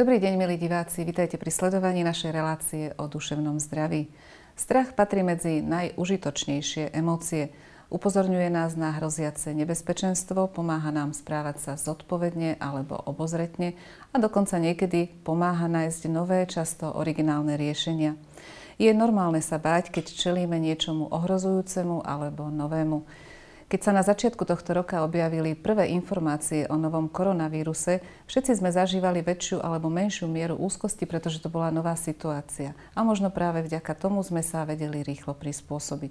Dobrý deň, milí diváci. Vítajte pri sledovaní našej relácie o duševnom zdraví. Strach patrí medzi najužitočnejšie emócie. Upozorňuje nás na hroziace nebezpečenstvo, pomáha nám správať sa zodpovedne alebo obozretne a dokonca niekedy pomáha nájsť nové, často originálne riešenia. Je normálne sa báť, keď čelíme niečomu ohrozujúcemu alebo novému. Keď sa na začiatku tohto roka objavili prvé informácie o novom koronavíruse, všetci sme zažívali väčšiu alebo menšiu mieru úzkosti, pretože to bola nová situácia. A možno práve vďaka tomu sme sa vedeli rýchlo prispôsobiť.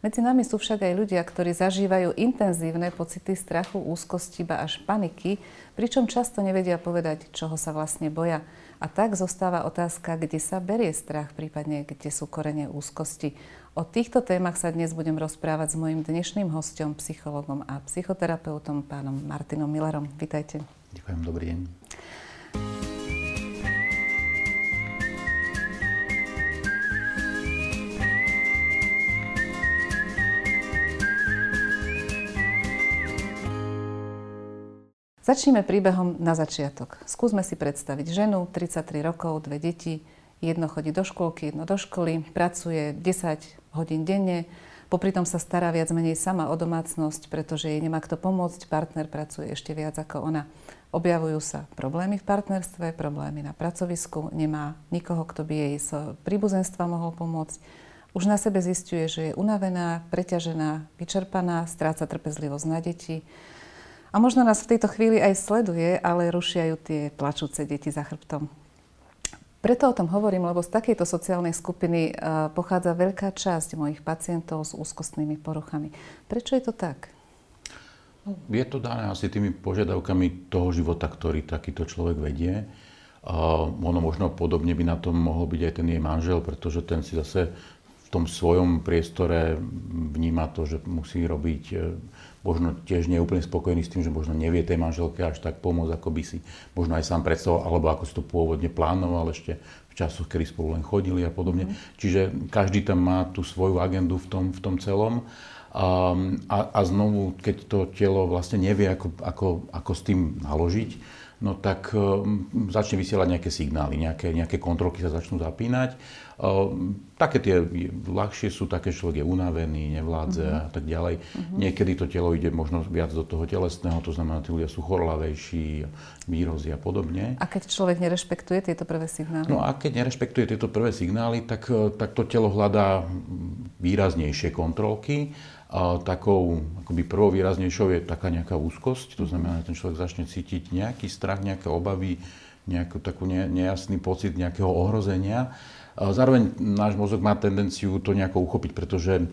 Medzi nami sú však aj ľudia, ktorí zažívajú intenzívne pocity strachu, úzkosti, ba až paniky, pričom často nevedia povedať, čoho sa vlastne boja. A tak zostáva otázka, kde sa berie strach, prípadne kde sú korene úzkosti. O týchto témach sa dnes budem rozprávať s mojim dnešným hostom, psychologom a psychoterapeutom, pánom Martinom Millerom. Vítajte. Ďakujem, dobrý deň. Začneme príbehom na začiatok. Skúsme si predstaviť ženu, 33 rokov, dve deti, jedno chodí do škôlky, jedno do školy, pracuje 10 hodín denne. Popri tom sa stará viac menej sama o domácnosť, pretože jej nemá kto pomôcť. Partner pracuje ešte viac ako ona. Objavujú sa problémy v partnerstve, problémy na pracovisku. Nemá nikoho, kto by jej z príbuzenstva mohol pomôcť. Už na sebe zistuje, že je unavená, preťažená, vyčerpaná, stráca trpezlivosť na deti. A možno nás v tejto chvíli aj sleduje, ale rušiajú tie plačúce deti za chrbtom. Preto o tom hovorím, lebo z takejto sociálnej skupiny e, pochádza veľká časť mojich pacientov s úzkostnými poruchami. Prečo je to tak? No, je to dané asi tými požiadavkami toho života, ktorý takýto človek vedie. Uh, ono možno podobne by na tom mohol byť aj ten jej manžel, pretože ten si zase v tom svojom priestore vníma to, že musí robiť e, možno tiež nie je úplne spokojný s tým, že možno nevie tej manželke až tak pomôcť, ako by si možno aj sám predstavoval, alebo ako si to pôvodne plánoval ešte v časoch, kedy spolu len chodili a podobne. Mm. Čiže každý tam má tú svoju agendu v tom, v tom celom. Um, a, a znovu, keď to telo vlastne nevie, ako, ako, ako s tým naložiť, no tak um, začne vysielať nejaké signály, nejaké, nejaké kontrolky sa začnú zapínať Ehm, také tie ľahšie sú také, že človek je unavený, nevládze uh-huh. a tak ďalej. Uh-huh. Niekedy to telo ide možno viac do toho telesného, to znamená, tí ľudia sú chorlavejší, výrozy a podobne. A keď človek nerešpektuje tieto prvé signály? No a keď nerešpektuje tieto prvé signály, tak, e, tak to telo hľadá výraznejšie kontrolky. A takou akoby prvou výraznejšou je taká nejaká úzkosť, to znamená, že ten človek začne cítiť nejaký strach, nejaké obavy, nejakú takú nejasný pocit nejakého ohrozenia. Zároveň náš mozog má tendenciu to nejako uchopiť, pretože e,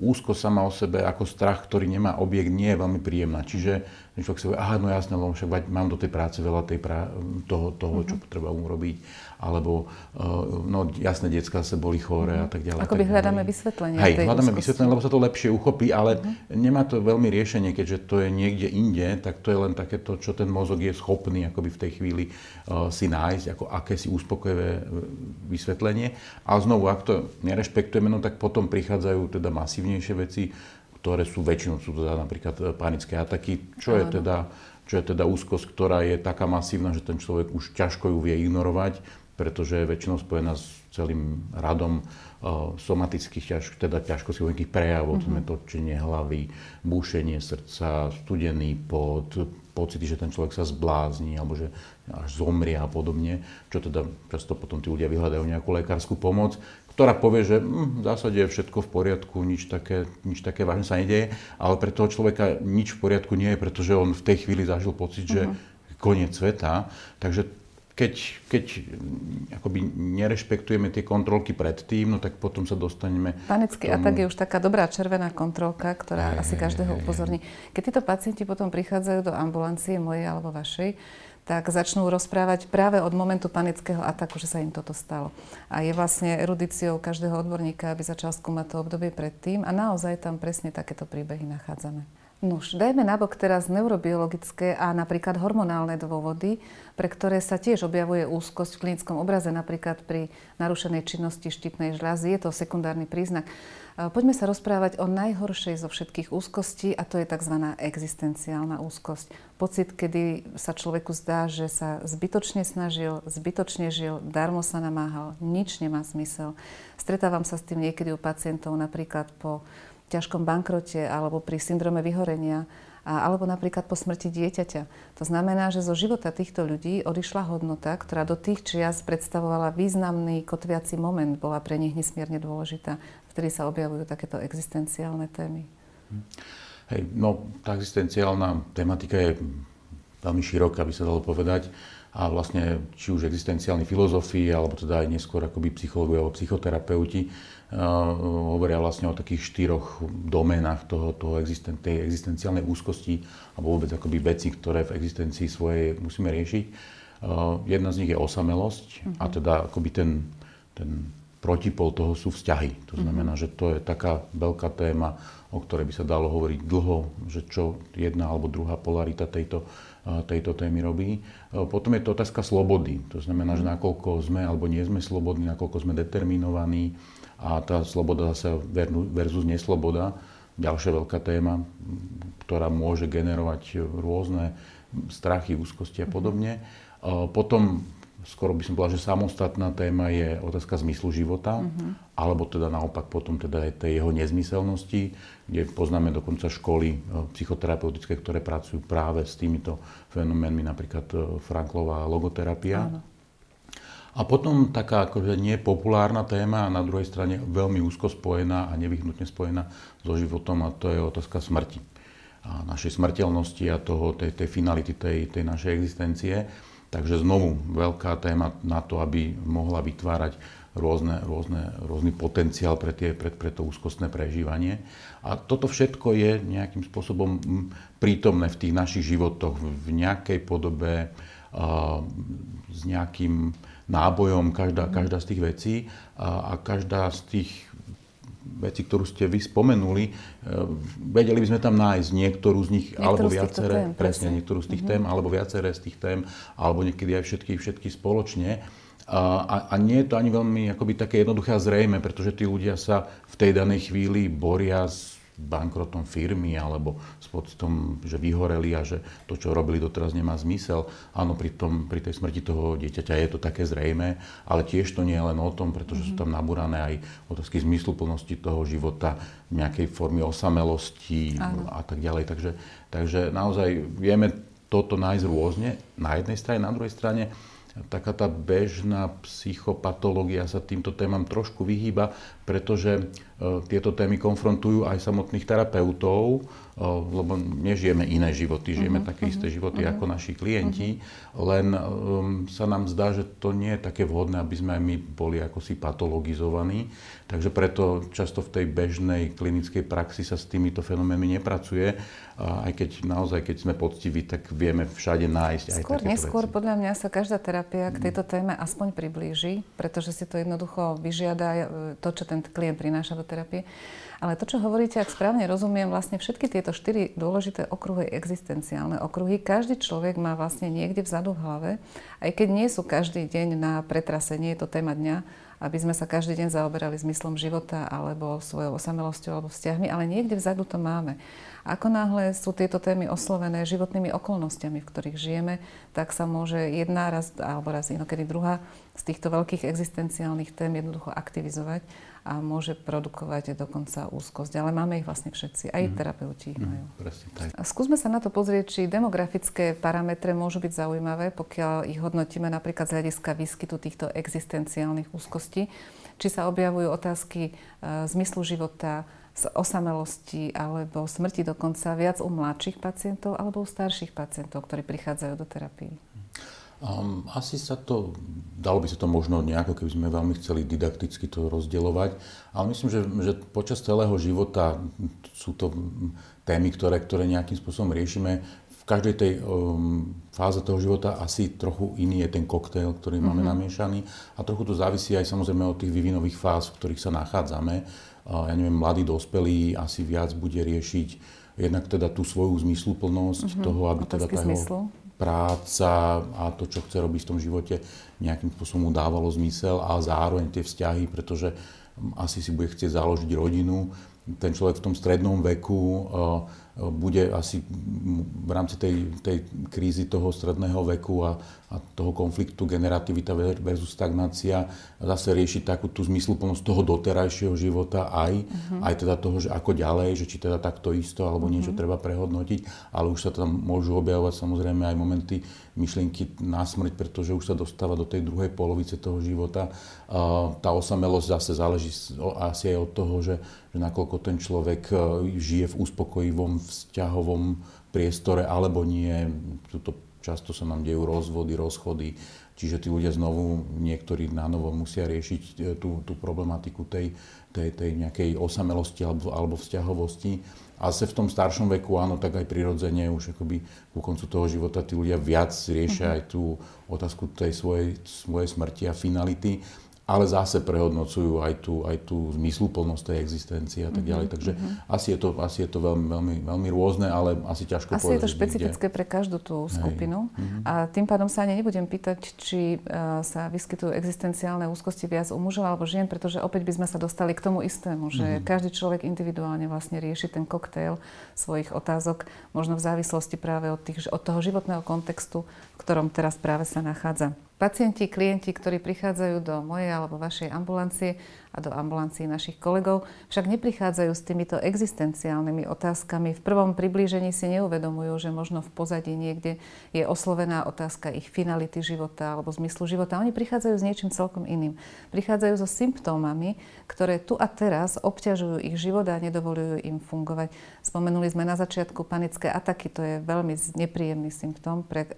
úzko sama o sebe ako strach, ktorý nemá objekt, nie je veľmi príjemná. Čiže ten človek si povie, aha, no jasné, lebo však mám do tej práce veľa tej prá- toho, toho, čo mm-hmm. treba urobiť alebo eh, no jasné, detská sa boli chore a tak ďalej. Ako by hľadáme vysvetlenie. Hej, hľadáme vysvetlenie, lebo sa to lepšie uchopí, ale uh-huh. nemá to veľmi riešenie, keďže to je niekde inde, tak to je len takéto, čo ten mozog je schopný akoby v tej chvíli uh, si nájsť, ako akési uspokojivé eh, vysvetlenie. A znovu, ak to nerešpektujeme, no tak potom prichádzajú teda masívnejšie veci, ktoré sú väčšinou, sú teda napríklad panické ataky, čo je teda čo je teda úzkosť, ktorá je taká masívna, že ten človek už ťažko ju vie ignorovať pretože je väčšinou spojená s celým radom uh, somatických, ťaž, teda ťažkosti vojenských prejavov, mm-hmm. točenie hlavy, búšenie srdca, studený pot, pocity, že ten človek sa zblázni alebo že až zomrie a podobne, čo teda často potom tí ľudia vyhľadajú nejakú lekárskú pomoc, ktorá povie, že hm, v zásade je všetko v poriadku, nič také, nič také vážne sa nedeje, ale pre toho človeka nič v poriadku nie je, pretože on v tej chvíli zažil pocit, že uh-huh. koniec sveta. Takže keď, keď mm, akoby nerešpektujeme tie kontrolky predtým, no tak potom sa dostaneme... Panický tomu... atak je už taká dobrá červená kontrolka, ktorá aj, asi každého aj, upozorní. Keď títo pacienti potom prichádzajú do ambulancie mojej alebo vašej, tak začnú rozprávať práve od momentu panického ataku, že sa im toto stalo. A je vlastne erudíciou každého odborníka, aby začal skúmať to obdobie predtým a naozaj tam presne takéto príbehy nachádzame. Nuž, dajme nabok teraz neurobiologické a napríklad hormonálne dôvody, pre ktoré sa tiež objavuje úzkosť v klinickom obraze, napríklad pri narušenej činnosti štítnej žľazy. Je to sekundárny príznak. Poďme sa rozprávať o najhoršej zo všetkých úzkostí a to je tzv. existenciálna úzkosť. Pocit, kedy sa človeku zdá, že sa zbytočne snažil, zbytočne žil, darmo sa namáhal, nič nemá zmysel. Stretávam sa s tým niekedy u pacientov napríklad po ťažkom bankrote alebo pri syndrome vyhorenia alebo napríklad po smrti dieťaťa. To znamená, že zo života týchto ľudí odišla hodnota, ktorá do tých čias predstavovala významný kotviaci moment, bola pre nich nesmierne dôležitá. Vtedy sa objavujú takéto existenciálne témy. Hej, no, tá existenciálna tematika je veľmi široká, by sa dalo povedať. A vlastne či už existenciálni filozofii, alebo teda aj neskôr akoby psychológovia alebo psychoterapeuti, hovoria vlastne o takých štyroch doménach toho, toho existen, tej existenciálnej úzkosti alebo vôbec akoby veci, ktoré v existencii svojej musíme riešiť. Jedna z nich je osamelosť uh-huh. a mhm. teda akoby ten, ten protipol toho sú vzťahy. To mhm. znamená, uh-huh. že to je taká veľká téma, o ktorej by sa dalo hovoriť dlho, že čo jedna alebo druhá polarita tejto, tejto témy robí. Potom je to otázka slobody. To znamená, že nakoľko sme alebo nie sme slobodní, nakoľko sme determinovaní, a tá sloboda zase versus nesloboda, ďalšia veľká téma, ktorá môže generovať rôzne strachy, úzkosti a mhm. podobne. Potom skoro by som povedal, že samostatná téma je otázka zmyslu života, uh-huh. alebo teda naopak potom teda aj tej jeho nezmyselnosti, kde poznáme dokonca školy psychoterapeutické, ktoré pracujú práve s týmito fenoménmi, napríklad Franklová logoterapia. Uh-huh. A potom taká akože nepopulárna téma a na druhej strane veľmi úzko spojená a nevyhnutne spojená so životom a to je otázka smrti. A našej smrteľnosti a toho, tej, tej finality tej, tej našej existencie. Takže znovu veľká téma na to, aby mohla vytvárať rôzne, rôzne, rôzny potenciál pre, tie, pre, pre to úzkostné prežívanie. A toto všetko je nejakým spôsobom prítomné v tých našich životoch v nejakej podobe, a, s nejakým nábojom každá, každá z tých vecí a, a každá z tých vecí, ktorú ste vy spomenuli, e, vedeli by sme tam nájsť niektorú z nich, niektorú alebo viaceré, tém, presne, niektorú z tých mm-hmm. tém, alebo viaceré z tých tém, alebo niekedy aj všetky, všetky spoločne. A, a nie je to ani veľmi akoby také jednoduché a zrejme, pretože tí ľudia sa v tej danej chvíli boria s bankrotom firmy alebo s pocitom, že vyhoreli a že to, čo robili doteraz, nemá zmysel. Áno, pri, tom, pri tej smrti toho dieťaťa je to také zrejme, ale tiež to nie je len o tom, pretože mm-hmm. sú tam nabúrané aj otázky zmysluplnosti toho života, nejakej formy osamelosti Áno. a tak ďalej. Takže, takže naozaj vieme toto nájsť rôzne na jednej strane, na druhej strane taká tá bežná psychopatológia sa týmto témam trošku vyhýba, pretože tieto témy konfrontujú aj samotných terapeutov, lebo nežijeme iné životy, žijeme uh-huh, také uh-huh, isté životy uh-huh. ako naši klienti, uh-huh. len um, sa nám zdá, že to nie je také vhodné, aby sme aj my boli ako si patologizovaní. Takže preto často v tej bežnej klinickej praxi sa s týmito fenoménmi nepracuje. A aj keď naozaj, keď sme poctiví, tak vieme všade nájsť aj Skôr, takéto neskôr, veci. podľa mňa sa každá terapia k tejto téme aspoň priblíži, pretože si to jednoducho vyžiada e, to, čo ten klient prináša do terapie. Ale to, čo hovoríte, ak správne rozumiem, vlastne všetky tieto štyri dôležité okruhy, existenciálne okruhy, každý človek má vlastne niekde vzadu v hlave, aj keď nie sú každý deň na pretrase, nie je to téma dňa, aby sme sa každý deň zaoberali zmyslom života alebo svojou osamelosťou alebo vzťahmi, ale niekde vzadu to máme. Ako náhle sú tieto témy oslovené životnými okolnostiami, v ktorých žijeme, tak sa môže jedna raz alebo raz inokedy druhá z týchto veľkých existenciálnych tém jednoducho aktivizovať a môže produkovať dokonca úzkosť. Ale máme ich vlastne všetci, aj mm. terapeuti ich mhm. majú. Mm. Skúsme sa na to pozrieť, či demografické parametre môžu byť zaujímavé, pokiaľ ich hodnotíme napríklad z hľadiska výskytu týchto existenciálnych úzkostí. Či sa objavujú otázky e, zmyslu života, z osamelosti alebo smrti dokonca viac u mladších pacientov alebo u starších pacientov, ktorí prichádzajú do terapii. Um, asi sa to, dalo by sa to možno nejako, keby sme veľmi chceli didakticky to rozdeľovať, ale myslím, že, že počas celého života sú to témy, ktoré, ktoré nejakým spôsobom riešime. V každej tej um, fáze toho života asi trochu iný je ten koktail, ktorý máme mm-hmm. namiešaný a trochu to závisí aj samozrejme od tých vyvinových fáz, v ktorých sa nachádzame. Uh, ja neviem, mladý dospelý asi viac bude riešiť jednak teda tú svoju zmysluplnosť mm-hmm. toho, aby teda tá jeho práca a to, čo chce robiť v tom živote, nejakým spôsobom mu dávalo zmysel a zároveň tie vzťahy, pretože asi si bude chcieť založiť rodinu. Ten človek v tom strednom veku bude asi v rámci tej, tej krízy toho stredného veku a, a toho konfliktu generativita versus stagnácia zase riešiť takú tú zmysluplnosť toho doterajšieho života aj, uh-huh. aj teda toho, že ako ďalej, že či teda takto isto alebo uh-huh. niečo treba prehodnotiť, ale už sa tam môžu objavovať samozrejme aj momenty myšlienky na smrť, pretože už sa dostáva do tej druhej polovice toho života. Tá osamelosť zase záleží asi aj od toho, že, že nakoľko ten človek žije v uspokojivom vzťahovom priestore alebo nie. Tuto často sa nám dejú rozvody, rozchody, čiže tí ľudia znovu, niektorí na novo musia riešiť e, tú, tú problematiku tej, tej, tej nejakej osamelosti alebo, alebo vzťahovosti. A sa v tom staršom veku, áno, tak aj prirodzene už akoby ku koncu toho života tí ľudia viac riešia uh-huh. aj tú otázku tej svojej, svojej smrti a finality ale zase prehodnocujú aj tú, aj tú zmysluplnosť tej existencie a tak ďalej. Mhm, Takže mm-hmm. asi je to, asi je to veľmi, veľmi, veľmi rôzne, ale asi ťažko asi povedať. Asi je to špecifické kde. pre každú tú skupinu. Mm-hmm. A tým pádom sa ani nebudem pýtať, či uh, sa vyskytujú existenciálne úzkosti viac u mužov alebo žien, pretože opäť by sme sa dostali k tomu istému, že mm-hmm. každý človek individuálne vlastne rieši ten koktail svojich otázok, možno v závislosti práve od, tých, od toho životného kontextu, ktorom teraz práve sa nachádza. Pacienti, klienti, ktorí prichádzajú do mojej alebo vašej ambulancie a do ambulancií našich kolegov, však neprichádzajú s týmito existenciálnymi otázkami. V prvom priblížení si neuvedomujú, že možno v pozadí niekde je oslovená otázka ich finality života alebo zmyslu života. Oni prichádzajú s niečím celkom iným. Prichádzajú so symptómami, ktoré tu a teraz obťažujú ich život a nedovolujú im fungovať. Spomenuli sme na začiatku panické ataky, to je veľmi nepríjemný symptóm, pre,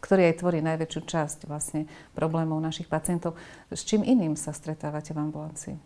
ktorý aj tvorí najväčšiu časť vlastne problémov našich pacientov. S čím iným sa stretávate v ambulancii?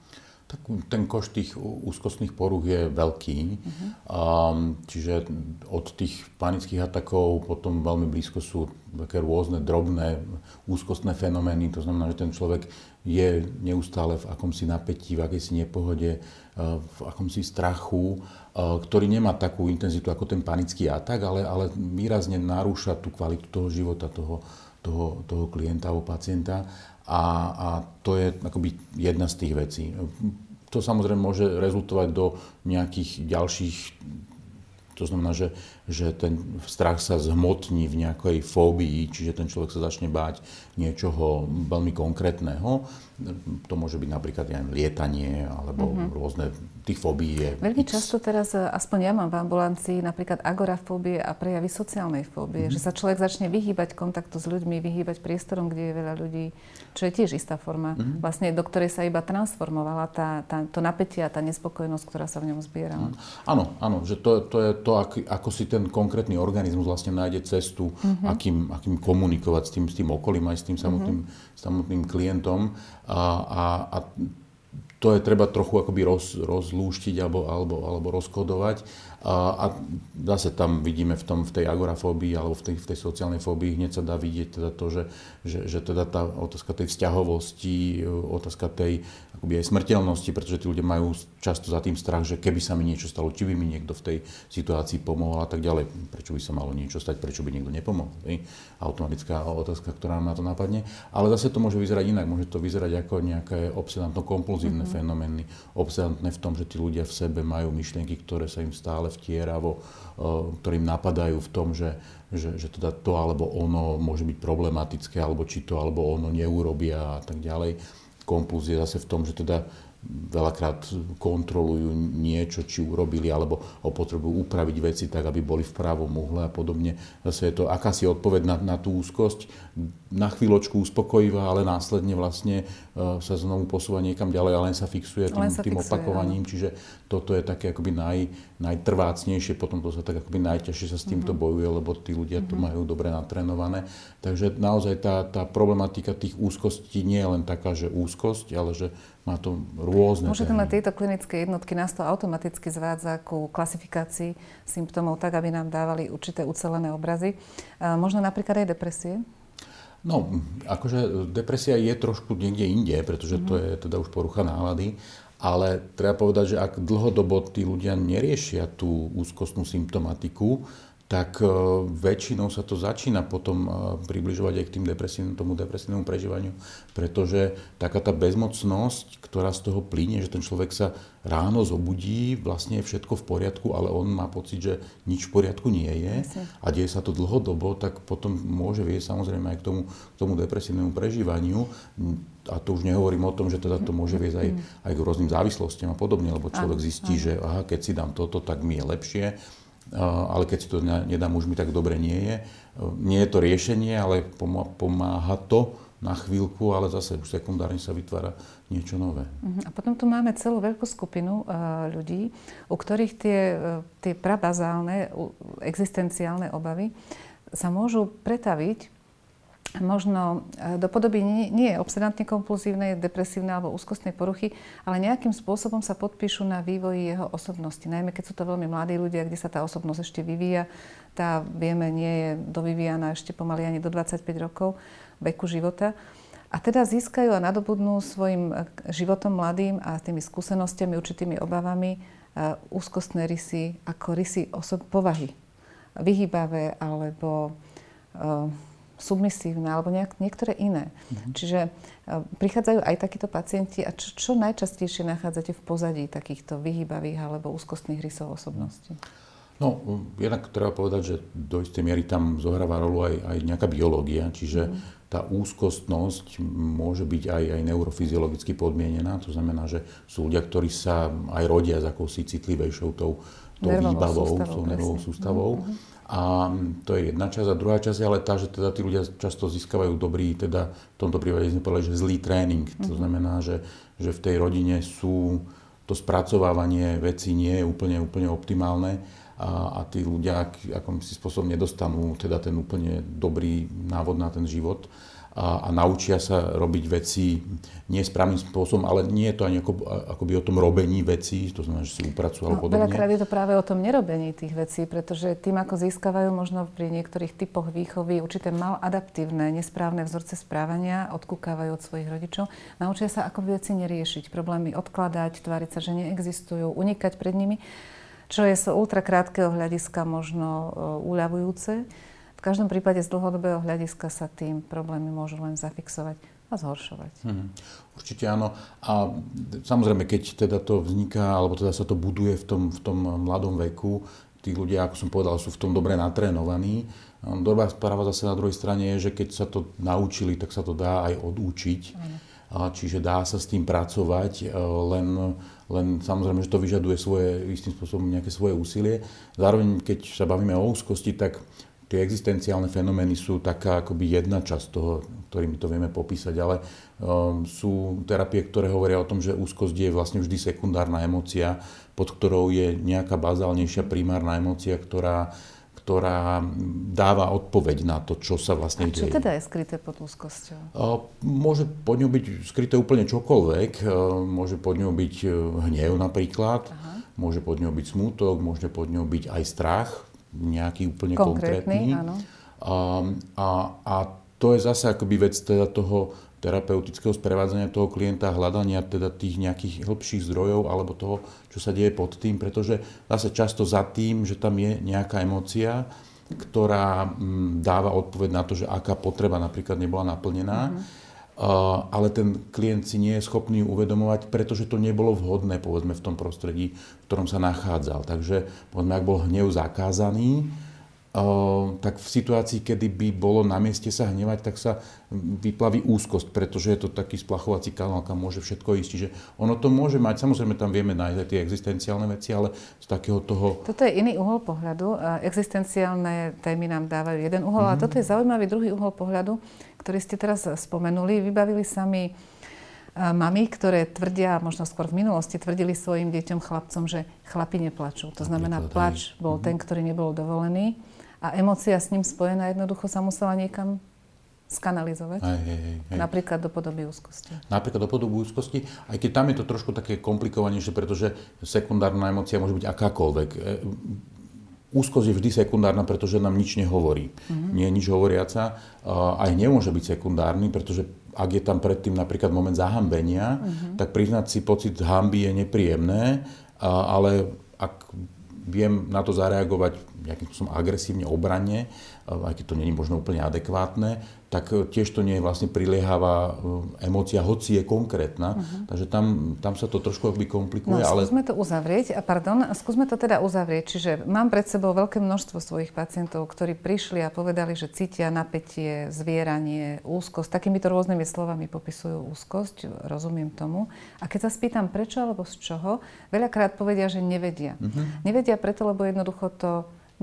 Tak ten koš tých úzkostných poruch je veľký. Uh-huh. Um, čiže od tých panických atakov potom veľmi blízko sú také rôzne drobné úzkostné fenomény. To znamená, že ten človek je neustále v akomsi napätí, v akejsi nepohode, v akomsi strachu Eh, ktorý nemá takú intenzitu ako ten panický atak, ale, ale výrazne narúša tú kvalitu toho života toho, toho, toho klienta alebo pacienta. A, a to je akoby jedna z tých vecí. To samozrejme môže rezultovať do nejakých ďalších to znamená, že, že ten strach sa zhmotní v nejakej fóbii, čiže ten človek sa začne báť niečoho veľmi konkrétneho. To môže byť napríklad aj lietanie alebo mm-hmm. rôzne tých fóbií je Veľmi x. často teraz, e, aspoň ja mám v ambulancii, napríklad agorafóbie a prejavy sociálnej fóbie, mm-hmm. že sa človek začne vyhýbať kontaktu s ľuďmi, vyhýbať priestorom, kde je veľa ľudí, čo je tiež istá forma, mm-hmm. vlastne do ktorej sa iba transformovala tá, tá, to napätie a tá nespokojnosť, ktorá sa v ňom zbierala. Mm. Áno, áno, že to, to je to, ako, ako si ten konkrétny organizmus vlastne nájde cestu, mm-hmm. akým, akým komunikovať s tým, s tým okolím aj s tým samotným, mm-hmm. samotným klientom. A, a, a to je treba trochu akoby roz, rozlúštiť alebo, alebo, alebo rozkodovať. A, a zase tam vidíme v, tom, v tej agorafóbii alebo v tej, v tej sociálnej fóbii hneď sa dá vidieť teda to, že, že, že teda tá otázka tej vzťahovosti, otázka tej akoby aj smrteľnosti, pretože tí ľudia majú často za tým strach, že keby sa mi niečo stalo, či by mi niekto v tej situácii pomohol a tak ďalej. Prečo by sa malo niečo stať, prečo by niekto nepomohol. Je? Automatická otázka, ktorá nám na to napadne. Ale zase to môže vyzerať inak. Môže to vyzerať ako nejaké obsedantno-kompulzívne mm-hmm. fenomény. Obsedantné v tom, že tí ľudia v sebe majú myšlienky, ktoré sa im stále vtieravo, ktorým napadajú v tom, že že, že teda to alebo ono môže byť problematické, alebo či to alebo ono neurobia a tak ďalej kompuls je zase v tom, že teda veľakrát kontrolujú niečo, či urobili, alebo potrebujú upraviť veci tak, aby boli v pravom uhle a podobne. Zase je to akási odpoveď na, na tú úzkosť, na chvíľočku uspokojivá, ale následne vlastne uh, sa znovu posúva niekam ďalej a len sa fixuje tým, sa tým fixuje, opakovaním. Áno. Čiže toto je také akoby naj, najtrvácnejšie, potom to sa tak akoby najťažšie sa s týmto mm-hmm. bojuje, lebo tí ľudia mm-hmm. to mhm. majú dobre natrénované. Takže naozaj tá, tá problematika tých úzkostí nie je len taká, že úzkosť, ale že má to rôzne Môže to mať tieto klinické jednotky, nás to automaticky zvádza ku klasifikácii symptómov tak, aby nám dávali určité ucelené obrazy. možno napríklad aj depresie? No, akože depresia je trošku niekde inde, pretože to je teda už porucha nálady, ale treba povedať, že ak dlhodobo tí ľudia neriešia tú úzkostnú symptomatiku, tak e, väčšinou sa to začína potom e, približovať aj k tým depresívnym, tomu depresívnemu prežívaniu, pretože taká tá bezmocnosť, ktorá z toho plyne, že ten človek sa ráno zobudí, vlastne je všetko v poriadku, ale on má pocit, že nič v poriadku nie je a deje sa to dlhodobo, tak potom môže viesť samozrejme aj k tomu, k tomu depresívnemu prežívaniu. A to už nehovorím o tom, že teda to môže viesť aj, aj k rôznym závislostiam a podobne, lebo človek zistí, že aha, keď si dám toto, tak mi je lepšie ale keď si to nedám, už mi tak dobre nie je. Nie je to riešenie, ale pomáha to na chvíľku, ale zase už sekundárne sa vytvára niečo nové. Mhm. A potom tu máme celú veľkú skupinu ľudí, u ktorých tie, tie prabazálne existenciálne obavy sa môžu pretaviť možno e, do podoby nie, nie obsedantne kompulzívnej, depresívnej alebo úzkostnej poruchy, ale nejakým spôsobom sa podpíšu na vývoji jeho osobnosti. Najmä keď sú to veľmi mladí ľudia, kde sa tá osobnosť ešte vyvíja. Tá, vieme, nie je dovyvíjana ešte pomaly ani do 25 rokov veku života. A teda získajú a nadobudnú svojim e, životom mladým a tými skúsenostiami, určitými obavami e, úzkostné rysy ako rysy osob povahy. Vyhýbavé alebo submisívne alebo nejak, niektoré iné. Mm-hmm. Čiže uh, prichádzajú aj takíto pacienti a čo, čo najčastejšie nachádzate v pozadí takýchto vyhýbavých alebo úzkostných rysov osobnosti? No, jednak treba povedať, že do istej miery tam zohráva rolu aj, aj nejaká biológia, čiže mm. tá úzkostnosť môže byť aj, aj neurofyziologicky podmienená, to znamená, že sú ľudia, ktorí sa aj rodia s akousi citlivejšou tou, tou výbavou, s tou nervovou sústavou. Mm-hmm. A to je jedna časť. A druhá časť je ale tá, že teda tí ľudia často získavajú dobrý, teda v tomto prípade sme povedali, že zlý tréning. Mm-hmm. To mhm. znamená, že, že v tej rodine sú to spracovávanie vecí nie je úplne, úplne optimálne a, a tí ľudia ako si spôsobom nedostanú teda ten úplne dobrý návod na ten život a, a naučia sa robiť veci nie správnym spôsobom, ale nie je to ani ako, akoby o tom robení vecí, to znamená, že si upracujú alebo no, podobne. Veľakrát je to práve o tom nerobení tých vecí, pretože tým, ako získavajú možno pri niektorých typoch výchovy určité maladaptívne, nesprávne vzorce správania, odkúkávajú od svojich rodičov, naučia sa ako veci neriešiť, problémy odkladať, tváriť sa, že neexistujú, unikať pred nimi, čo je z ultrakrátkeho hľadiska možno uh, uľavujúce každom prípade z dlhodobého hľadiska sa tým problémy môžu len zafixovať a zhoršovať. Hmm, určite áno. A samozrejme, keď teda to vzniká, alebo teda sa to buduje v tom, v tom mladom veku, tí ľudia, ako som povedal, sú v tom dobre natrénovaní. Dobrá správa zase na druhej strane je, že keď sa to naučili, tak sa to dá aj odúčiť. Hmm. Čiže dá sa s tým pracovať, e, len, len samozrejme, že to vyžaduje svoje, istým spôsobom nejaké svoje úsilie. Zároveň, keď sa bavíme o úzkosti, tak tie existenciálne fenomény sú taká akoby jedna časť toho, ktorými to vieme popísať, ale um, sú terapie, ktoré hovoria o tom, že úzkosť je vlastne vždy sekundárna emocia, pod ktorou je nejaká bazálnejšia primárna emocia, ktorá, ktorá dáva odpoveď na to, čo sa vlastne deje. A čo deje. teda je skryté pod úzkosťou? Môže pod ňou byť skryté úplne čokoľvek. Uh, môže pod ňou byť uh, hnev napríklad, Aha. môže pod ňou byť smútok, môže pod ňou byť aj strach, nejaký úplne konkrétny. konkrétny. Áno. A, a, a to je zase akoby vec teda toho terapeutického sprevádzania toho klienta, hľadania teda tých nejakých hĺbších zdrojov alebo toho, čo sa deje pod tým, pretože zase často za tým, že tam je nejaká emócia, ktorá m, dáva odpoveď na to, že aká potreba napríklad nebola naplnená, mm-hmm ale ten klient si nie je schopný uvedomovať, pretože to nebolo vhodné, povedzme, v tom prostredí, v ktorom sa nachádzal. Takže, povedzme, ak bol hnev zakázaný, tak v situácii, kedy by bolo na mieste sa hnevať, tak sa vyplaví úzkosť, pretože je to taký splachovací kanál, kam môže všetko ísť. Čiže ono to môže mať, samozrejme tam vieme nájsť aj tie existenciálne veci, ale z takého toho... Toto je iný uhol pohľadu. Existenciálne témy nám dávajú jeden uhol, mm-hmm. a toto je zaujímavý druhý uhol pohľadu, ktorý ste teraz spomenuli. Vybavili sa mi mami, ktoré tvrdia, možno skôr v minulosti, tvrdili svojim deťom, chlapcom, že chlapi neplačú. To znamená, plač bol mm-hmm. ten, ktorý nebol dovolený a emócia s ním spojená jednoducho sa musela niekam skanalizovať. Aj, aj, aj. Napríklad do podoby úzkosti. Napríklad do podoby úzkosti, aj keď tam je to trošku také komplikovanejšie, pretože sekundárna emócia môže byť akákoľvek. E, úzkosť je vždy sekundárna, pretože nám nič nehovorí. Mm-hmm. Nie je nič hovoriaca. Aj nemôže byť sekundárny, pretože ak je tam predtým napríklad moment zahambenia, mm-hmm. tak priznať si pocit hamby je nepríjemné, ale ak viem na to zareagovať nejakým spôsobom agresívne, obranne, aj keď to je možno úplne adekvátne, tak e, tiež to nie je vlastne priliehavá e, emócia, hoci je konkrétna. Uh-huh. Takže tam, tam sa to trošku akoby komplikuje. No, ale... skúsme to uzavrieť. A pardon, skúsme to teda uzavrieť. Čiže mám pred sebou veľké množstvo svojich pacientov, ktorí prišli a povedali, že cítia napätie, zvieranie, úzkosť. Takýmito rôznymi slovami popisujú úzkosť, rozumiem tomu. A keď sa spýtam prečo alebo z čoho, veľakrát povedia, že nevedia. Uh-huh. Nevedia preto, lebo jednoducho to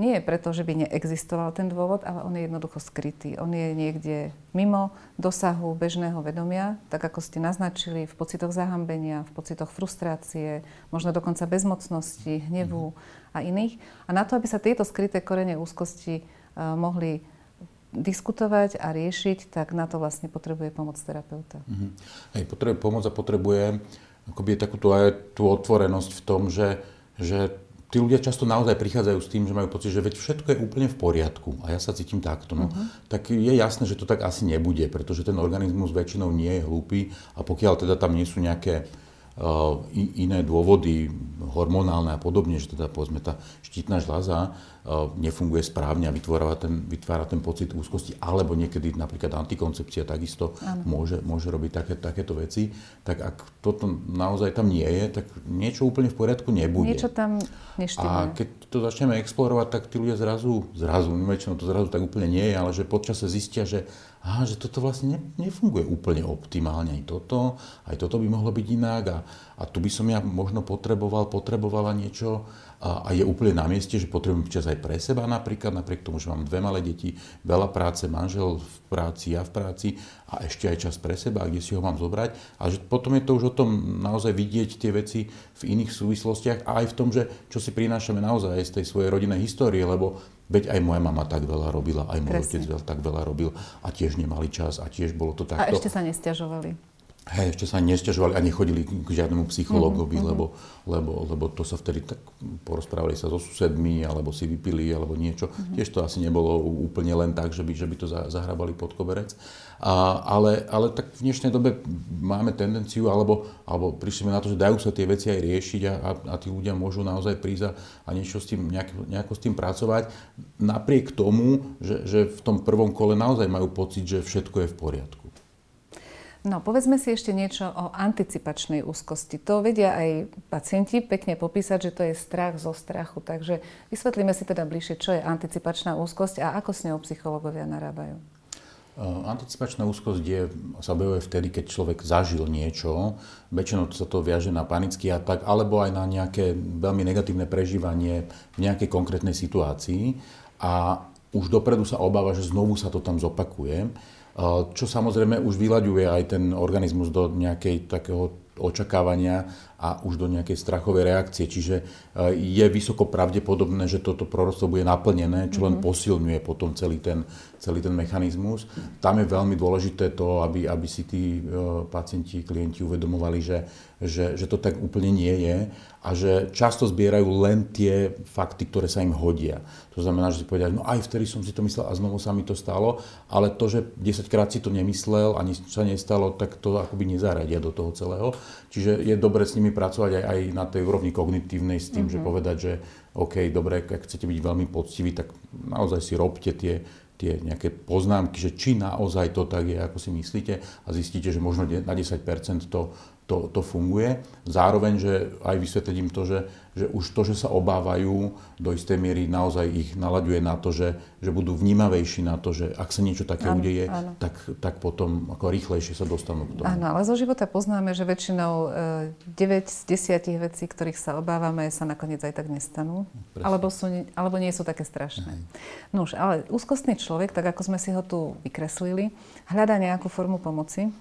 nie je preto, že by neexistoval ten dôvod, ale on je jednoducho skrytý. On je niekde mimo dosahu bežného vedomia, tak ako ste naznačili, v pocitoch zahambenia, v pocitoch frustrácie, možno dokonca bezmocnosti, hnevu a iných. A na to, aby sa tieto skryté korene úzkosti uh, mohli diskutovať a riešiť, tak na to vlastne potrebuje pomoc terapeuta. Mm-hmm. Hej, potrebuje pomoc a potrebuje akoby takúto aj tú otvorenosť v tom, že, že tí ľudia často naozaj prichádzajú s tým, že majú pocit, že veď všetko je úplne v poriadku a ja sa cítim takto. No, uh-huh. Tak je jasné, že to tak asi nebude, pretože ten organizmus väčšinou nie je hlúpy a pokiaľ teda tam nie sú nejaké iné dôvody hormonálne a podobne, že teda povedzme tá štítna žľaza nefunguje správne a vytvára ten, vytvára ten pocit úzkosti, alebo niekedy napríklad antikoncepcia takisto môže, môže robiť také, takéto veci, tak ak toto naozaj tam nie je, tak niečo úplne v poriadku nebude. Niečo tam a keď to začneme explorovať, tak tí ľudia zrazu, zrazu, väčšinou to zrazu tak úplne nie je, ale že počase zistia, že, aha, že toto vlastne ne, nefunguje úplne optimálne. Aj toto, aj toto by mohlo byť inak a, a tu by som ja možno potreboval, potrebovala niečo a, a je úplne na mieste, že potrebujem čas aj pre seba napríklad, napriek tomu, že mám dve malé deti, veľa práce, manžel v práci, ja v práci a ešte aj čas pre seba, kde si ho mám zobrať. A že potom je to už o tom naozaj vidieť tie veci v iných súvislostiach a aj v tom, že čo si prinášame naozaj z tej svojej rodinnej histórie, lebo Veď aj moja mama tak veľa robila, aj môj otec tak veľa robil a tiež nemali čas a tiež bolo to takto. A ešte sa nestiažovali. Hej, ešte sa nestiažovali a nechodili k žiadnemu psychologovi, mm-hmm. lebo, lebo, lebo to sa vtedy tak porozprávali sa so susedmi, alebo si vypili, alebo niečo. Mm-hmm. Tiež to asi nebolo úplne len tak, že by, že by to zahrabali pod koberec. A, ale, ale tak v dnešnej dobe máme tendenciu, alebo, alebo prišli na to, že dajú sa tie veci aj riešiť a, a, a tí ľudia môžu naozaj prísť a, a niečo s tým, nejak, nejako s tým pracovať. Napriek tomu, že, že v tom prvom kole naozaj majú pocit, že všetko je v poriadku. No, povedzme si ešte niečo o anticipačnej úzkosti. To vedia aj pacienti pekne popísať, že to je strach zo strachu. Takže vysvetlíme si teda bližšie, čo je anticipačná úzkosť a ako s ňou psychológovia narábajú. Anticipačná úzkosť je, sa objavuje vtedy, keď človek zažil niečo, väčšinou sa to viaže na panický atak, alebo aj na nejaké veľmi negatívne prežívanie v nejakej konkrétnej situácii a už dopredu sa obáva, že znovu sa to tam zopakuje čo samozrejme už vyľaďuje aj ten organizmus do nejakej takého očakávania a už do nejakej strachovej reakcie. Čiže e, je vysoko pravdepodobné, že toto proroctvo bude naplnené, čo len mhm. posilňuje potom celý ten, celý ten mechanizmus. Tam je veľmi dôležité to, aby, aby si tí e, pacienti, klienti uvedomovali, že, že, že to tak úplne nie je a že často zbierajú len tie fakty, ktoré sa im hodia. To znamená, že si povedia, no aj vtedy som si to myslel a znovu sa mi to stalo, ale to, že 10 krát si to nemyslel a nič sa nestalo, tak to akoby nezaradia do toho celého. Čiže je dobre s nimi pracovať aj, aj na tej úrovni kognitívnej s tým, mm-hmm. že mhm. povedať, že OK, dobre, ak chcete byť veľmi poctiví, tak naozaj si robte tie tie nejaké poznámky, že či naozaj to tak je, ako si myslíte a zistíte, že možno na 10% to, to, to funguje. Zároveň, že aj vysvetlím to, že, že už to, že sa obávajú, do istej miery naozaj ich nalaďuje na to, že, že budú vnímavejší na to, že ak sa niečo také áno, udeje, áno. Tak, tak potom ako rýchlejšie sa dostanú k tomu. Áno, ale zo života poznáme, že väčšinou 9 e, z 10 vecí, ktorých sa obávame, sa nakoniec aj tak nestanú. Alebo, sú, alebo nie sú také strašné. No už, ale úzkostný človek, tak ako sme si ho tu vykreslili, hľadá nejakú formu pomoci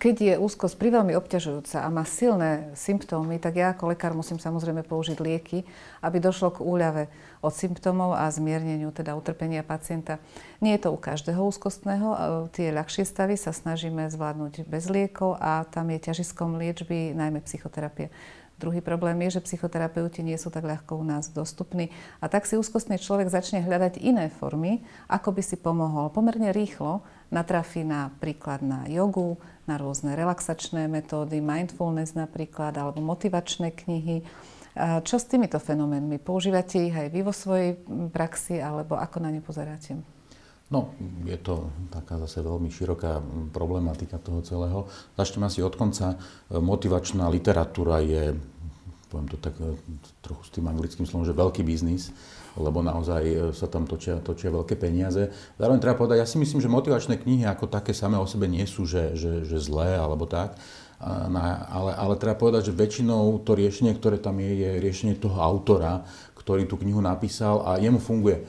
keď je úzkosť priveľmi obťažujúca a má silné symptómy, tak ja ako lekár musím samozrejme použiť lieky, aby došlo k úľave od symptómov a zmierneniu teda utrpenia pacienta. Nie je to u každého úzkostného, tie ľahšie stavy sa snažíme zvládnuť bez liekov a tam je ťažiskom liečby najmä psychoterapie. Druhý problém je, že psychoterapeuti nie sú tak ľahko u nás dostupní a tak si úzkostný človek začne hľadať iné formy, ako by si pomohol. Pomerne rýchlo natrafí napríklad na jogu, na rôzne relaxačné metódy, mindfulness napríklad, alebo motivačné knihy. Čo s týmito fenoménmi? Používate ich aj vy vo svojej praxi, alebo ako na ne pozeráte? No, je to taká zase veľmi široká problematika toho celého. Začnem asi od konca. Motivačná literatúra je, poviem to tak trochu s tým anglickým slovom, že veľký biznis, lebo naozaj sa tam točia, točia veľké peniaze. Zároveň treba povedať, ja si myslím, že motivačné knihy ako také samé o sebe nie sú, že, že, že zlé alebo tak na, ale, ale treba povedať, že väčšinou to riešenie, ktoré tam je, je riešenie toho autora, ktorý tú knihu napísal a jemu funguje.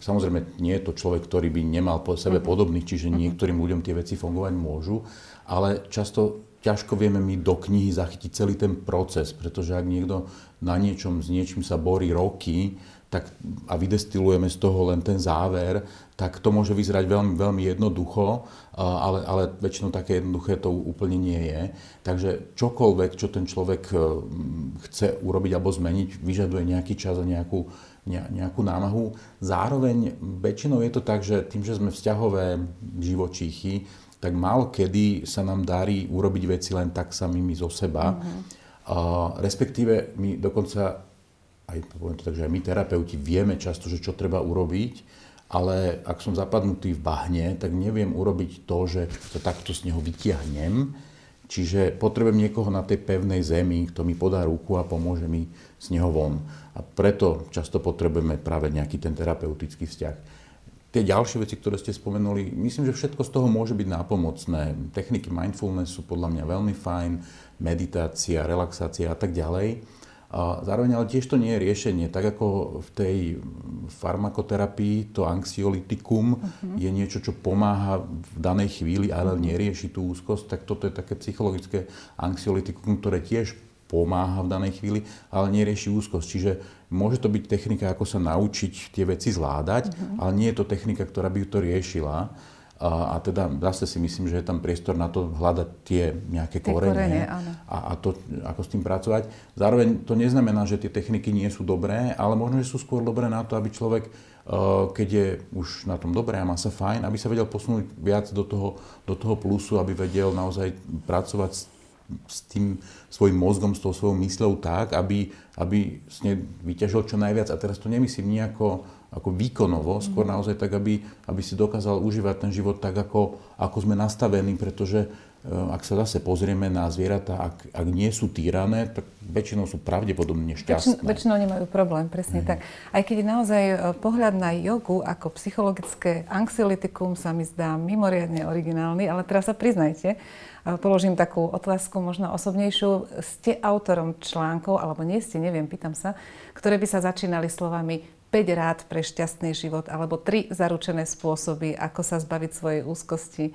Samozrejme, nie je to človek, ktorý by nemal po sebe mhm. podobných, čiže mhm. niektorým ľuďom tie veci fungovať môžu, ale často ťažko vieme my do knihy zachytiť celý ten proces, pretože ak niekto na niečom, s niečím sa borí roky, tak, a vydestilujeme z toho len ten záver, tak to môže vyzerať veľmi, veľmi jednoducho, ale, ale väčšinou také jednoduché to úplne nie je. Takže čokoľvek, čo ten človek e, chce urobiť alebo zmeniť, vyžaduje nejaký čas a nejakú, nejakú námahu. Zároveň väčšinou je to tak, že tým, že sme vzťahové živočíchy, tak málo kedy sa nám darí urobiť veci len tak samými zo seba. Mm-hmm. Respektíve my dokonca aj, to tak, že aj my terapeuti vieme často, že čo treba urobiť, ale ak som zapadnutý v bahne, tak neviem urobiť to, že to takto z neho vytiahnem. Čiže potrebujem niekoho na tej pevnej zemi, kto mi podá ruku a pomôže mi z neho von. A preto často potrebujeme práve nejaký ten terapeutický vzťah. Tie ďalšie veci, ktoré ste spomenuli, myslím, že všetko z toho môže byť nápomocné. Techniky mindfulness sú podľa mňa veľmi fajn, meditácia, relaxácia a tak ďalej. A zároveň ale tiež to nie je riešenie. Tak ako v tej farmakoterapii to anxiolitikum uh-huh. je niečo, čo pomáha v danej chvíli, ale uh-huh. nerieši tú úzkosť, tak toto je také psychologické anxiolitikum, ktoré tiež pomáha v danej chvíli, ale nerieši úzkosť. Čiže môže to byť technika, ako sa naučiť tie veci zvládať, uh-huh. ale nie je to technika, ktorá by to riešila. A, a teda zase si myslím, že je tam priestor na to hľadať tie nejaké tie korene, korene a, a to, ako s tým pracovať. Zároveň to neznamená, že tie techniky nie sú dobré, ale možno, že sú skôr dobré na to, aby človek, uh, keď je už na tom dobré a má sa fajn, aby sa vedel posunúť viac do toho, do toho plusu, aby vedel naozaj pracovať s, s tým svojim mozgom, s tou svojou mysľou tak, aby, aby s nej vyťažil čo najviac. A teraz to nemyslím nejako ako výkonovo, skôr mm. naozaj tak, aby, aby si dokázal užívať ten život tak, ako, ako sme nastavení, pretože e, ak sa zase pozrieme na zvieratá, ak, ak nie sú týrané, tak väčšinou sú pravdepodobne šťastné. Väčšinou, väčšinou nemajú problém, presne mm. tak. Aj keď naozaj e, pohľad na jogu ako psychologické anxiolytikum sa mi zdá mimoriadne originálny, ale teraz sa priznajte, e, položím takú otázku možno osobnejšiu. Ste autorom článkov, alebo nie ste, neviem, pýtam sa, ktoré by sa začínali slovami 5 rád pre šťastný život alebo 3 zaručené spôsoby, ako sa zbaviť svojej úzkosti.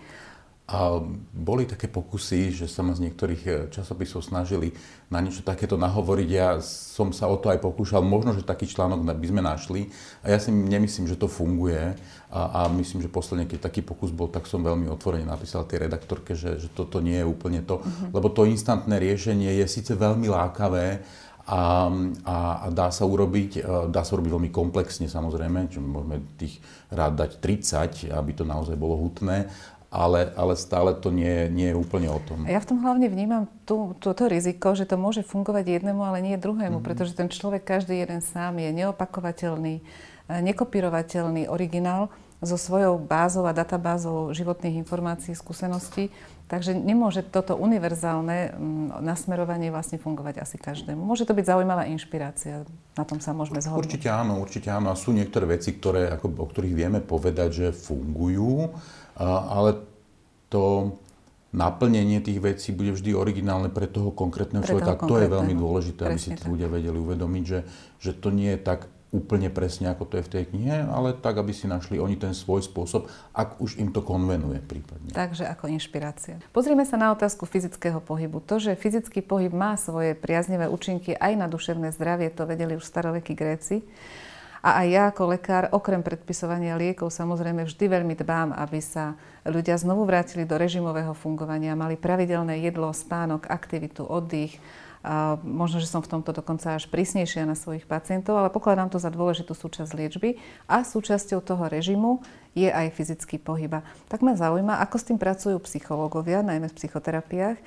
A boli také pokusy, že sa ma z niektorých eh, časopisov snažili na niečo takéto nahovoriť. Ja som sa o to aj pokúšal. Možno, že taký článok by sme našli. A ja si nemyslím, že to funguje. A, a myslím, že posledne, keď taký pokus bol, tak som veľmi otvorene napísal tej redaktorke, že, že toto nie je úplne to. Uh-huh. Lebo to instantné riešenie je síce veľmi lákavé, a, a, a dá sa urobiť, e, dá sa urobiť veľmi komplexne samozrejme, čiže môžeme tých rád dať 30, aby to naozaj bolo hutné, ale, ale stále to nie, nie je úplne o tom. Ja v tom hlavne vnímam tú, toto riziko, že to môže fungovať jednému, ale nie druhému, mm-hmm. pretože ten človek každý jeden sám je neopakovateľný, e, nekopírovateľný originál so svojou bázou a databázou životných informácií, skúseností. Takže nemôže toto univerzálne mm, nasmerovanie vlastne fungovať asi každému. Môže to byť zaujímavá inšpirácia, na tom sa môžeme zhodnúť. Určite áno, určite áno. A sú niektoré veci, ktoré, ako, o ktorých vieme povedať, že fungujú, ale to naplnenie tých vecí bude vždy originálne pre toho konkrétneho pre človeka. Toho konkrétneho. To je veľmi dôležité, Presne aby si tí ľudia vedeli uvedomiť, že, že to nie je tak úplne presne, ako to je v tej knihe, ale tak, aby si našli oni ten svoj spôsob, ak už im to konvenuje prípadne. Takže ako inšpirácia. Pozrime sa na otázku fyzického pohybu. To, že fyzický pohyb má svoje priaznivé účinky aj na duševné zdravie, to vedeli už starovekí Gréci. A aj ja ako lekár, okrem predpisovania liekov, samozrejme vždy veľmi dbám, aby sa ľudia znovu vrátili do režimového fungovania, mali pravidelné jedlo, spánok, aktivitu, oddych, možno, že som v tomto dokonca až prísnejšia na svojich pacientov, ale pokladám to za dôležitú súčasť liečby a súčasťou toho režimu je aj fyzický pohyb. Tak ma zaujíma, ako s tým pracujú psychológovia, najmä v psychoterapiách.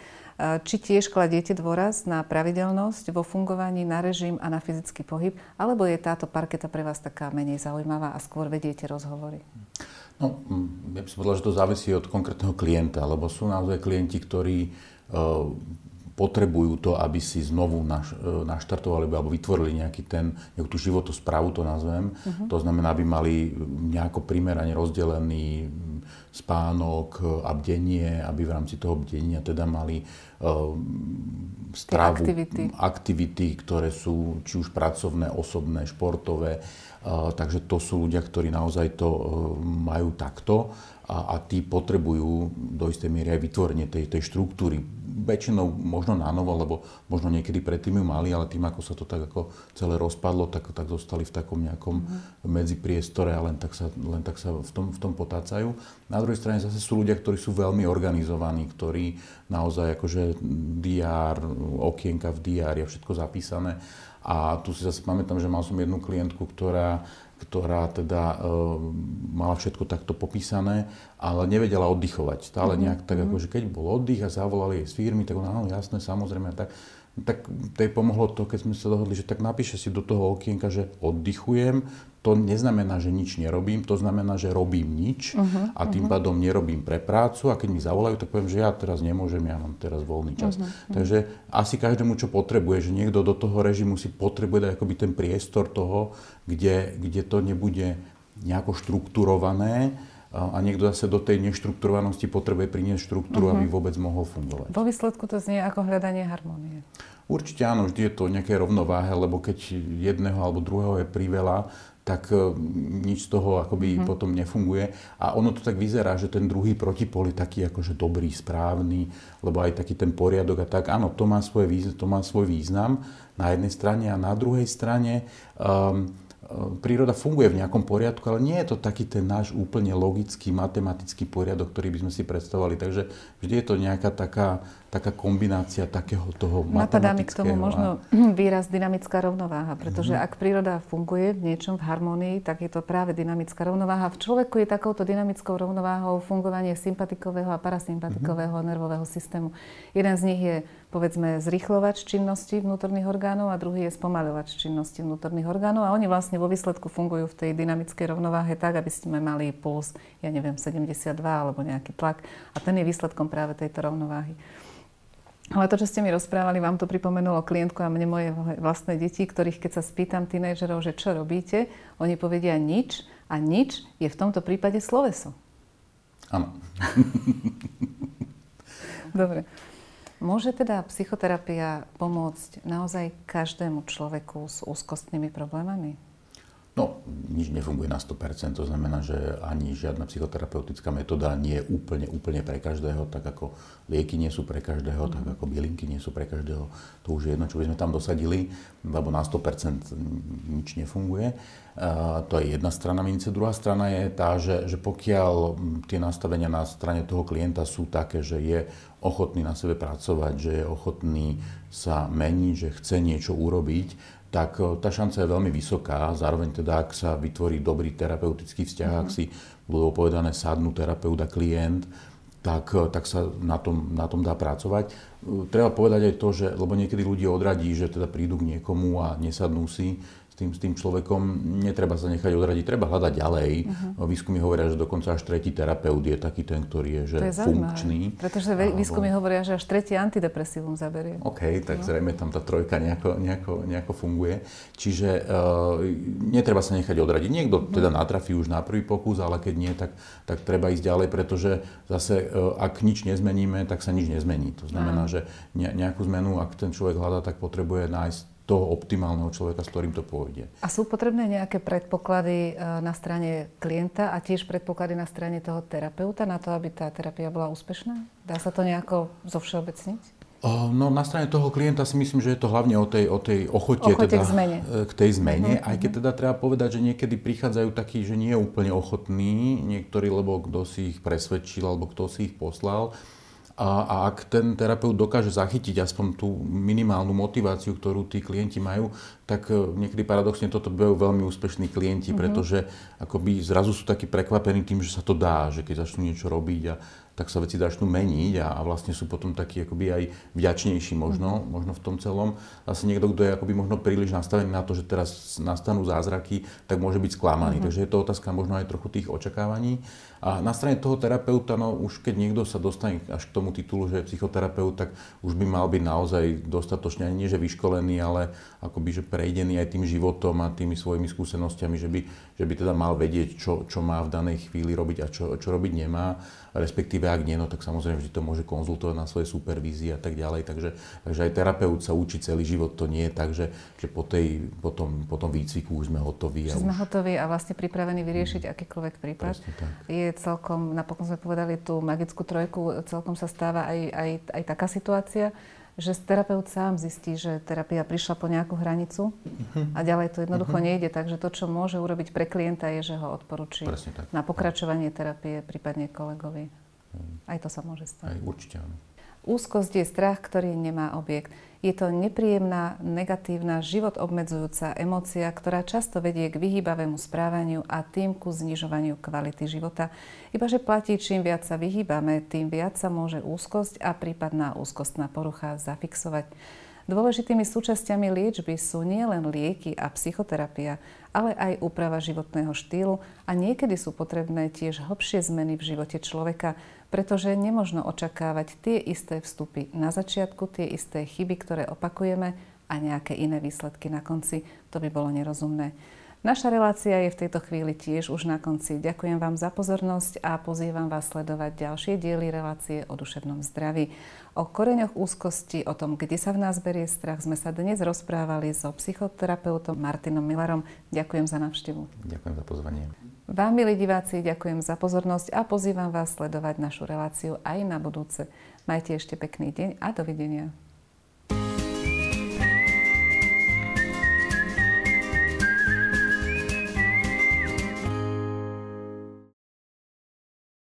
Či tiež kladiete dôraz na pravidelnosť vo fungovaní, na režim a na fyzický pohyb, alebo je táto parketa pre vás taká menej zaujímavá a skôr vediete rozhovory? No, ja by som povedal, že to závisí od konkrétneho klienta, lebo sú naozaj klienti, ktorí potrebujú to, aby si znovu naš, e, naštartovali alebo vytvorili nejaký ten, nejakú tú životosprávu, to nazvem. Uh-huh. To znamená, aby mali nejako primerane rozdelený spánok a bdenie, aby v rámci toho bdenia teda mali uh, stravu, aktivity. aktivity, ktoré sú či už pracovné, osobné, športové. Uh, takže to sú ľudia, ktorí naozaj to uh, majú takto a, a tí potrebujú do istej miery aj vytvorenie tej, tej štruktúry. Väčšinou možno na novo, lebo možno niekedy predtým ju mali, ale tým, ako sa to tak ako celé rozpadlo, tak, tak zostali v takom nejakom mm-hmm. medzipriestore a len tak sa, len tak sa v, tom, v tom potácajú. Na druhej strane zase sú ľudia, ktorí sú veľmi organizovaní, ktorí naozaj akože DR, okienka v DR je všetko zapísané. A tu si zase pamätám, že mal som jednu klientku, ktorá ktorá teda e, mala všetko takto popísané, ale nevedela oddychovať. Stále mhm, nejak tak, mm-hmm. ako, že keď bol oddych a zavolali jej z firmy, tak ona, áno, jasné, samozrejme, tak, tak tej pomohlo to, keď sme sa dohodli, že tak napíše si do toho okienka, že oddychujem, to neznamená, že nič nerobím, to znamená, že robím nič uh-huh, a tým uh-huh. pádom nerobím pre prácu a keď mi zavolajú, tak poviem, že ja teraz nemôžem, ja mám teraz voľný čas. Uh-huh, uh-huh. Takže asi každému, čo potrebuje, že niekto do toho režimu si potrebuje dať akoby ten priestor toho, kde, kde to nebude nejako štrukturované a niekto zase do tej neštrukturovanosti potrebuje priniesť štruktúru, uh-huh. aby vôbec mohol fungovať. Vo výsledku to znie ako hľadanie harmonie. Určite áno, vždy je to nejaké rovnováhe, lebo keď jedného alebo druhého je priveľa, tak e, nič z toho akoby mm-hmm. potom nefunguje. A ono to tak vyzerá, že ten druhý protipol je taký akože dobrý, správny, lebo aj taký ten poriadok a tak. Áno, to má, svoje, to má svoj význam na jednej strane a na druhej strane um, príroda funguje v nejakom poriadku, ale nie je to taký ten náš úplne logický, matematický poriadok, ktorý by sme si predstavovali. Takže vždy je to nejaká taká, taká kombinácia takého toho Napadá mi k tomu možno výraz dynamická rovnováha, pretože mm-hmm. ak príroda funguje v niečom v harmonii, tak je to práve dynamická rovnováha. V človeku je takouto dynamickou rovnováhou fungovanie sympatikového a parasympatikového mm-hmm. nervového systému. Jeden z nich je povedzme zrýchlovač činnosti vnútorných orgánov a druhý je spomaľovač činnosti vnútorných orgánov a oni vlastne vo výsledku fungujú v tej dynamickej rovnováhe tak, aby sme mali puls, ja neviem, 72 alebo nejaký tlak a ten je výsledkom práve tejto rovnováhy. Ale to, čo ste mi rozprávali, vám to pripomenulo klientku a mne moje vlastné deti, ktorých keď sa spýtam tínejdžerov, že čo robíte, oni povedia nič a nič je v tomto prípade sloveso. Áno. Dobre. Môže teda psychoterapia pomôcť naozaj každému človeku s úzkostnými problémami? No, nič nefunguje na 100%, to znamená, že ani žiadna psychoterapeutická metóda nie je úplne, úplne pre každého, tak ako lieky nie sú pre každého, mm. tak ako bylinky nie sú pre každého. To už je jedno, čo by sme tam dosadili, lebo na 100% nič nefunguje. Uh, to je jedna strana mince. Druhá strana je tá, že, že pokiaľ tie nastavenia na strane toho klienta sú také, že je ochotný na sebe pracovať, že je ochotný sa meniť, že chce niečo urobiť, tak e, tá šanca je veľmi vysoká. Zároveň teda, ak sa vytvorí dobrý terapeutický vzťah, mm-hmm. ak mhm. si budú povedané sadnú terapeut a klient, tak, e, tak sa na tom, na tom dá pracovať. E, treba povedať aj to, že, lebo niekedy ľudí odradí, že teda prídu k niekomu a nesadnú si, s tým, s tým človekom netreba sa nechať odradiť, treba hľadať ďalej. Uh-huh. Výskumy hovoria, že dokonca až tretí terapeut je taký ten, ktorý je, že je funkčný. Pretože alebo... výskumy hovoria, že až tretí antidepresívum zaberie. OK, tak no. zrejme tam tá trojka nejako, nejako, nejako funguje. Čiže uh, netreba sa nechať odradiť. Niekto uh-huh. teda natrafí už na prvý pokus, ale keď nie, tak, tak treba ísť ďalej, pretože zase uh, ak nič nezmeníme, tak sa nič nezmení. To znamená, uh-huh. že nejakú zmenu, ak ten človek hľadá, tak potrebuje nájsť toho optimálneho človeka, s ktorým to pôjde. A sú potrebné nejaké predpoklady e, na strane klienta a tiež predpoklady na strane toho terapeuta na to, aby tá terapia bola úspešná? Dá sa to nejako zovšeobecniť? No na strane toho klienta si myslím, že je to hlavne o tej, o tej ochote, ochote teda, k, zmene. E, k tej zmene, uh-huh, aj keď teda treba povedať, že niekedy prichádzajú takí, že nie je úplne ochotní, niektorí, lebo kto si ich presvedčil, alebo kto si ich poslal, A, a ak ten terapeut dokáže zachytiť aspoň tú minimálnu motiváciu, ktorú tí klienti majú, tak e, niekedy paradoxne toto bývajú veľmi úspešní klienti, mm-hmm. pretože akoby zrazu sú takí prekvapení tým, že sa to dá, že keď začnú niečo robiť a tak sa veci začnú meniť a, a vlastne sú potom takí akoby aj vďačnejší možno, mm. možno v tom celom. Zase niekto, kto je akoby možno príliš nastavený na to, že teraz nastanú zázraky, tak môže byť sklamaný. Mm. Takže je to otázka možno aj trochu tých očakávaní. A na strane toho terapeuta, no už keď niekto sa dostane až k tomu titulu, že je psychoterapeut, tak už by mal byť naozaj dostatočne, ani nie že vyškolený, ale akoby že prejdený aj tým životom a tými svojimi skúsenostiami, že by, že by teda mal vedieť, čo, čo má v danej chvíli robiť a čo, čo robiť nemá respektíve ak nie, no tak samozrejme vždy to môže konzultovať na svoje supervízie a tak ďalej. Takže, takže aj terapeut sa učí celý život, to nie je tak, že, že po, tej, po, tom, po tom výcviku už sme hotoví. Že sme už... hotoví a vlastne pripravení vyriešiť mm. akýkoľvek prípad. Je celkom, napokon sme povedali tú magickú trojku, celkom sa stáva aj, aj, aj taká situácia, že terapeut sám zistí, že terapia prišla po nejakú hranicu a ďalej to jednoducho uh-huh. nejde. Takže to, čo môže urobiť pre klienta, je, že ho odporúči na pokračovanie terapie, prípadne kolegovi. Uh-huh. Aj to sa môže stať. Aj určite áno. Úzkosť je strach, ktorý nemá objekt. Je to nepríjemná, negatívna, život obmedzujúca emócia, ktorá často vedie k vyhýbavému správaniu a tým ku znižovaniu kvality života. Ibaže platí, čím viac sa vyhýbame, tým viac sa môže úzkosť a prípadná úzkostná porucha zafixovať. Dôležitými súčasťami liečby sú nielen lieky a psychoterapia, ale aj úprava životného štýlu a niekedy sú potrebné tiež hlbšie zmeny v živote človeka, pretože nemožno očakávať tie isté vstupy na začiatku, tie isté chyby, ktoré opakujeme a nejaké iné výsledky na konci. To by bolo nerozumné. Naša relácia je v tejto chvíli tiež už na konci. Ďakujem vám za pozornosť a pozývam vás sledovať ďalšie diely relácie o duševnom zdraví. O koreňoch úzkosti, o tom, kde sa v nás berie strach, sme sa dnes rozprávali so psychoterapeutom Martinom Milarom. Ďakujem za návštevu. Ďakujem za pozvanie. Vám, milí diváci, ďakujem za pozornosť a pozývam vás sledovať našu reláciu aj na budúce. Majte ešte pekný deň a dovidenia.